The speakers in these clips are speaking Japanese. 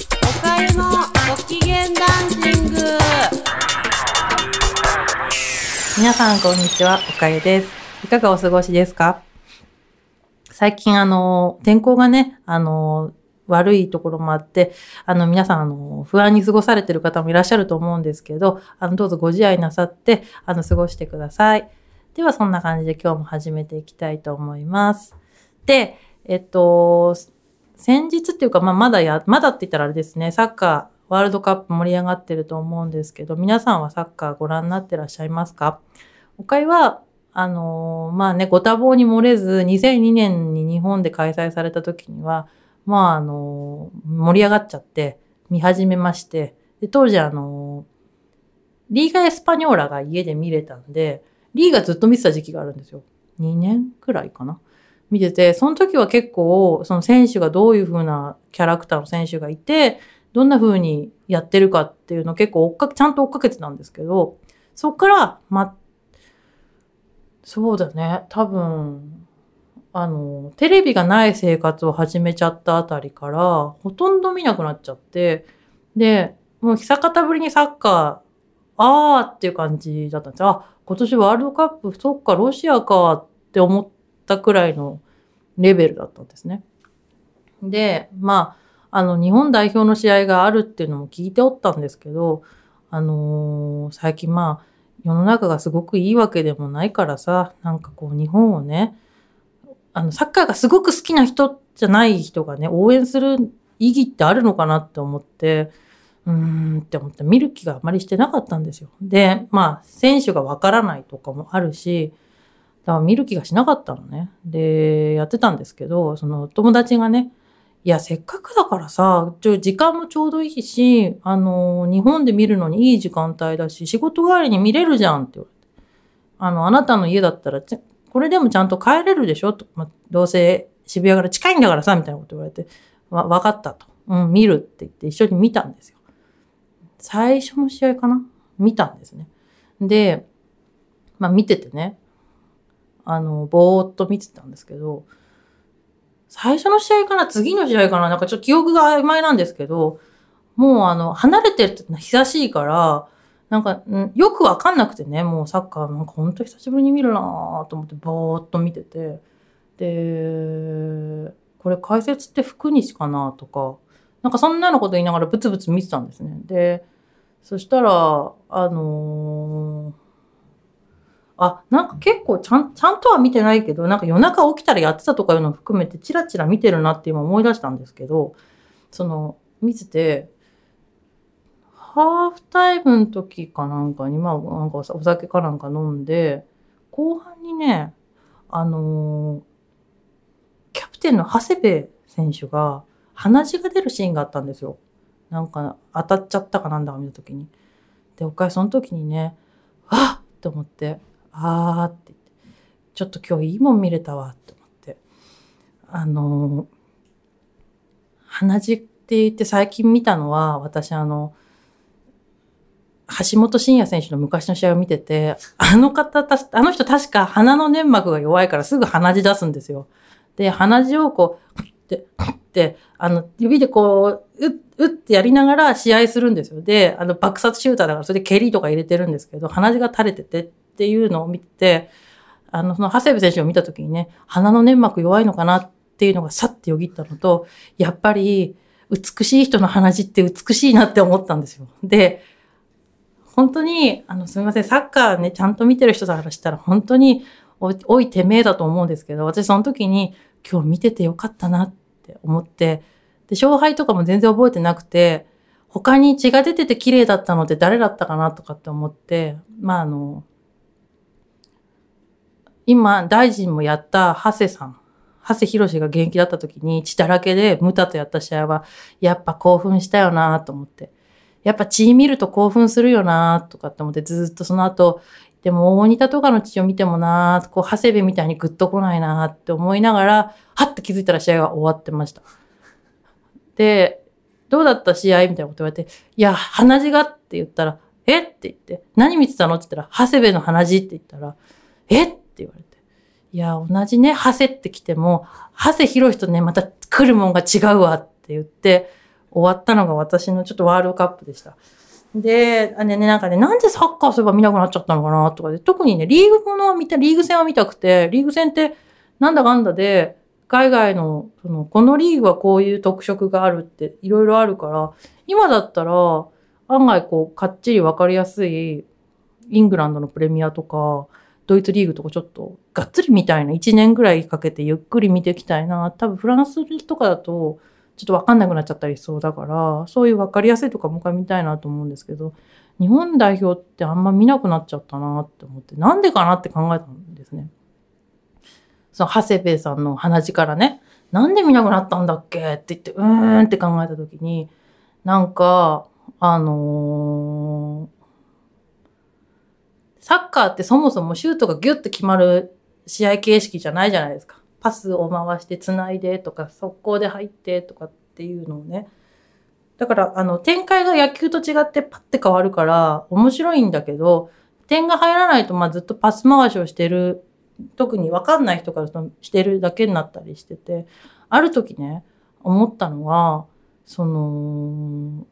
おかゆのご機嫌ダンシング皆さん、こんにちは。おかゆです。いかがお過ごしですか？最近、あの、天候がね、あの、悪いところもあって、あの、皆さん、あの、不安に過ごされてる方もいらっしゃると思うんですけど、あの、どうぞご自愛なさって、あの、過ごしてください。では、そんな感じで今日も始めていきたいと思います。で、えっと、先日っていうか、まあ、まだや、まだって言ったらあれですね、サッカー、ワールドカップ盛り上がってると思うんですけど、皆さんはサッカーご覧になってらっしゃいますか？おかいは、あのーまあね、ご多忙に漏れず、2002年に日本で開催された時には、まあ、あのー盛り上がっちゃって、見始めまして、で当時あのーリーガエスパニョーラが家で見れたんで、リーガずっと見てた時期があるんですよ。2年くらいかな？見てて、その時は結構、その選手がどういう風なキャラクターの選手がいて、どんな風にやってるかっていうのを結構追っかけ、ちゃんと追っかけてたんですけど、そっから、ま、そうだね、多分、あの、テレビがない生活を始めちゃったあたりから、ほとんど見なくなっちゃって、で、もう久方ぶりにサッカー、あーっていう感じだったんですよ。あ、今年ワールドカップ、そっか、ロシアかって思ってたくらいのレベルだったんですね。で、まあ、あの、日本代表の試合があるっていうのも聞いておったんですけど、あのー最近まあ、世の中がすごくいいわけでもないからさ、なんかこう日本をね、あの、サッカーがすごく好きな人じゃない人がね、応援する意義ってあるのかなって思って、うーんって思って見る気があまりしてなかったんですよ。で、まあ、選手がわからないとかもあるし、だから見る気がしなかったのね。で、やってたんですけど、その友達がね、いや、せっかくだからさ、ちょ時間もちょうどいいし、あの、日本で見るのにいい時間帯だし、仕事帰りに見れるじゃんって言われて。あの、あなたの家だったら、これでもちゃんと帰れるでしょ？と、まどうせ渋谷から近いんだからさ、みたいなこと言われて、わ、わかったと。うん、見るって言って一緒に見たんですよ。最初の試合かな？見たんですね。で、まあ見ててね、あの、ぼーっと見てたんですけど、最初の試合かな次の試合かななんかちょっと記憶が曖昧なんですけど、もうあの、離れてるって久しいから、なんか、んよくわかんなくてね、もうサッカーなんかほんと久しぶりに見るなぁと思ってぼーっと見てて、で、これ解説って福西かなとか、なんかそんなようなこと言いながらブツブツ見てたんですね。で、そしたら、あのーあ、なんか結構ちゃん、ちゃんとは見てないけど、なんか夜中起きたらやってたとかいうのを含めてチラチラ見てるなって今思い出したんですけど、その、見てて、ハーフタイムの時かなんかに、まあ、なんかお酒かなんか飲んで、後半にね、あのーキャプテンの長谷部選手が鼻血が出るシーンがあったんですよ。なんか当たっちゃったかなんだか見た時に。で、おかえその時にね、わっって思って、あーってって、ちょっと今日いいもん見れたわって思って。あの鼻血って言って最近見たのは、私あの、橋本真也選手の昔の試合を見てて、あの方た、あの人確か鼻の粘膜が弱いからすぐ鼻血出すんですよ。で、鼻血をこう、って、って、あの、指でこう、うっ、うってやりながら試合するんですよ。で、あの、爆殺シューターだから、それで蹴りとか入れてるんですけど、鼻血が垂れててっていうのを見て、あの、その、長谷部選手を見たときにね、鼻の粘膜弱いのかなっていうのがさってよぎったのと、やっぱり、美しい人の鼻血って美しいなって思ったんですよ。で、本当に、あの、すみません、サッカーね、ちゃんと見てる人だからしたら、本当にお、おいてめえだと思うんですけど、私その時に、今日見ててよかったなって思って、で、勝敗とかも全然覚えてなくて、他に血が出てて綺麗だったのって誰だったかなとかって思って、まあ、あの、今、大臣もやった長谷さん、長谷博士が現役だった時に血だらけでムタとやった試合は、やっぱ興奮したよなと思って。やっぱ血見ると興奮するよなとかって思ってずっとその後、でも大仁田とかの血を見てもなこう、長谷部みたいにグッと来ないなって思いながら、はっと気づいたら試合が終わってました。で、どうだった試合みたいなこと言われて、いや、鼻血がって言ったら、えって言って、何見てたのって言ったら、長谷部の鼻血って言ったら、えってって言われて。いや、同じね、長谷って来ても、長谷博士とね、また来るもんが違うわって言って、終わったのが私のちょっとワールドカップでした。で、あね、ねなんかね、なんでサッカーそういえば見なくなっちゃったのかなとかで、特にね、リーグものを見た、リーグ戦を見たくて、リーグ戦ってなんだかんだで、海外の、その、このリーグはこういう特色があるっていろいろあるから、今だったら、案外こう、かっちりわかりやすい、イングランドのプレミアとか、ドイツリーグとかちょっと、がっつりみたいな、1年ぐらいかけてゆっくり見ていきたいな。多分フランスとかだと、ちょっとわかんなくなっちゃったりしそうだから、そういうわかりやすいとかもう一回見たいなと思うんですけど、日本代表ってあんま見なくなっちゃったなって思って、なんでかなって考えたんですね。その、長谷部さんの鼻血からね、なんで見なくなったんだっけって言って、うーんって考えたときに、なんか、あのーサッカーってそもそもシュートがギュッて決まる試合形式じゃないじゃないですか。パスを回して繋いでとか、速攻で入ってとかっていうのをね。だから、あの、展開が野球と違ってパッて変わるから面白いんだけど、点が入らないと、まあずっとパス回しをしてる、特にわかんない人からしてるだけになったりしてて、ある時ね、思ったのは、その、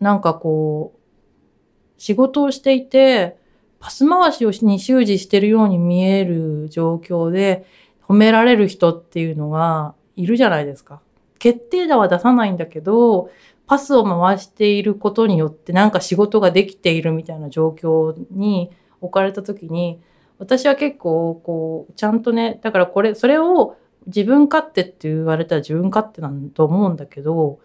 なんかこう、仕事をしていて、パス回しをしに習字してるように見える状況で褒められる人っていうのがいるじゃないですか。決定打は出さないんだけど、パスを回していることによってなんか仕事ができているみたいな状況に置かれた時に、私は結構こう、ちゃんとね、だからこれ、それを自分勝手って言われたら自分勝手なんと思うんだけど、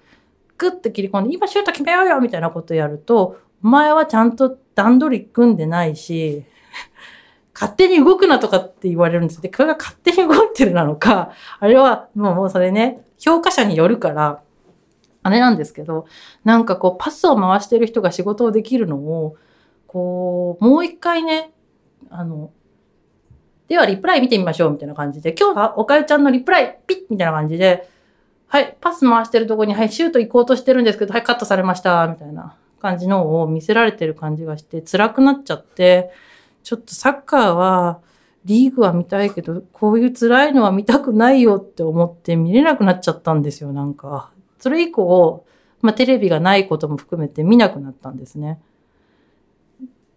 グッて切り込んで、今シュート決めようよみたいなことやると、お前はちゃんと段取り組んでないし、勝手に動くなとかって言われるんですよ。で、これが勝手に動いてるなのか、あれはもうもうそれね、評価者によるから、あれなんですけど、なんかこうパスを回してる人が仕事をできるのを、こう、もう一回ね、あの、ではリプライ見てみましょうみたいな感じで、今日はおかゆちゃんのリプライピッみたいな感じで、はい、パス回してるとこに、はい、シュート行こうとしてるんですけど、はい、カットされました、みたいな感じのを見せられてる感じがして、辛くなっちゃって、ちょっとサッカーは、リーグは見たいけど、こういう辛いのは見たくないよって思って見れなくなっちゃったんですよ、なんか。それ以降、まあテレビがないことも含めて見なくなったんですね。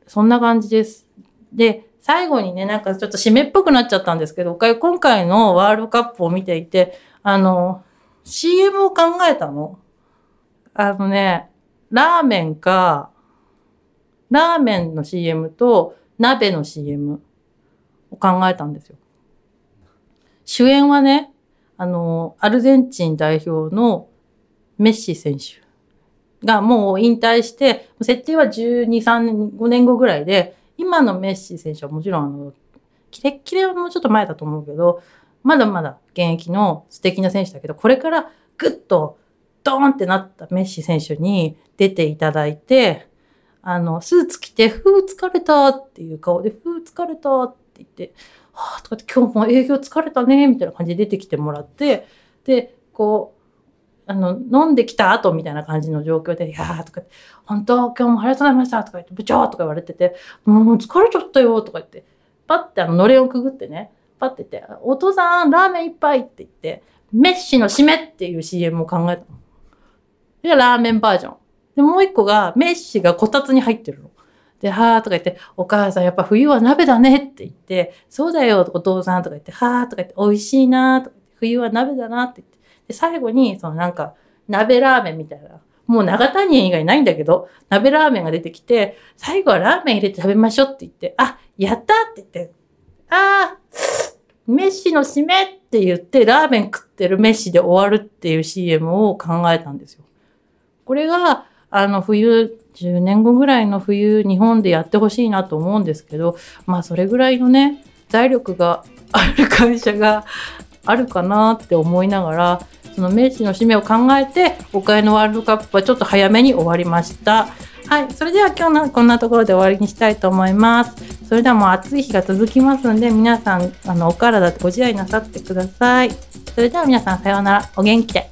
そんな感じです。で、最後にね、なんかちょっと締めっぽくなっちゃったんですけど、今回のワールドカップを見ていて、あの、CM を考えたの。あのね、ラーメンか、ラーメンの CM と鍋の CM を考えたんですよ。主演はね、あの、アルゼンチン代表のメッシ選手がもう引退して、設定は12、3、5年後ぐらいで、今のメッシ選手はもちろんあの、キレッキレはもうちょっと前だと思うけど、まだまだ現役の素敵な選手だけど、これからぐっとドーンってなったメッシ選手に出ていただいて、あの、スーツ着て、ふう疲れたっていう顔で、ふう疲れたって言って、はぁ、とかって今日も営業疲れたね、みたいな感じで出てきてもらって、で、こう、あの、飲んできた後みたいな感じの状況で、いやーとかって、本当今日もありがとうございましたとか言って、部長とか言われてて、もう疲れちゃったよとか言って、パッてあの、のれんをくぐってね、パッて言って、お父さん、ラーメン一杯って言って、メッシの締めっていう CM を考えたの。で、ラーメンバージョン。で、もう一個が、メッシがこたつに入ってるの。で、はーとか言って、お母さんやっぱ冬は鍋だねって言って、そうだよ、お父さんとか言って、はーとか言って、美味しいなーとか、冬は鍋だなって言って。で、最後に、そのなんか、鍋ラーメンみたいな。もう長谷園以外ないんだけど、鍋ラーメンが出てきて、最後はラーメン入れて食べましょうって言って、あ、やったって言って、あー、メッシの締めって言って、ラーメン食ってるメッシで終わるっていう CM を考えたんですよ。これが、あの、冬、10年後ぐらいの冬、日本でやってほしいなと思うんですけど、まあ、それぐらいのね、財力がある会社があるかなって思いながら、そのメッシの締めを考えて、岡山のワールドカップはちょっと早めに終わりました。はい。それでは今日のこんなところで終わりにしたいと思います。それではもう暑い日が続きますので、皆さん、あの、お体ご自愛なさってください。それでは皆さんさようなら。お元気で。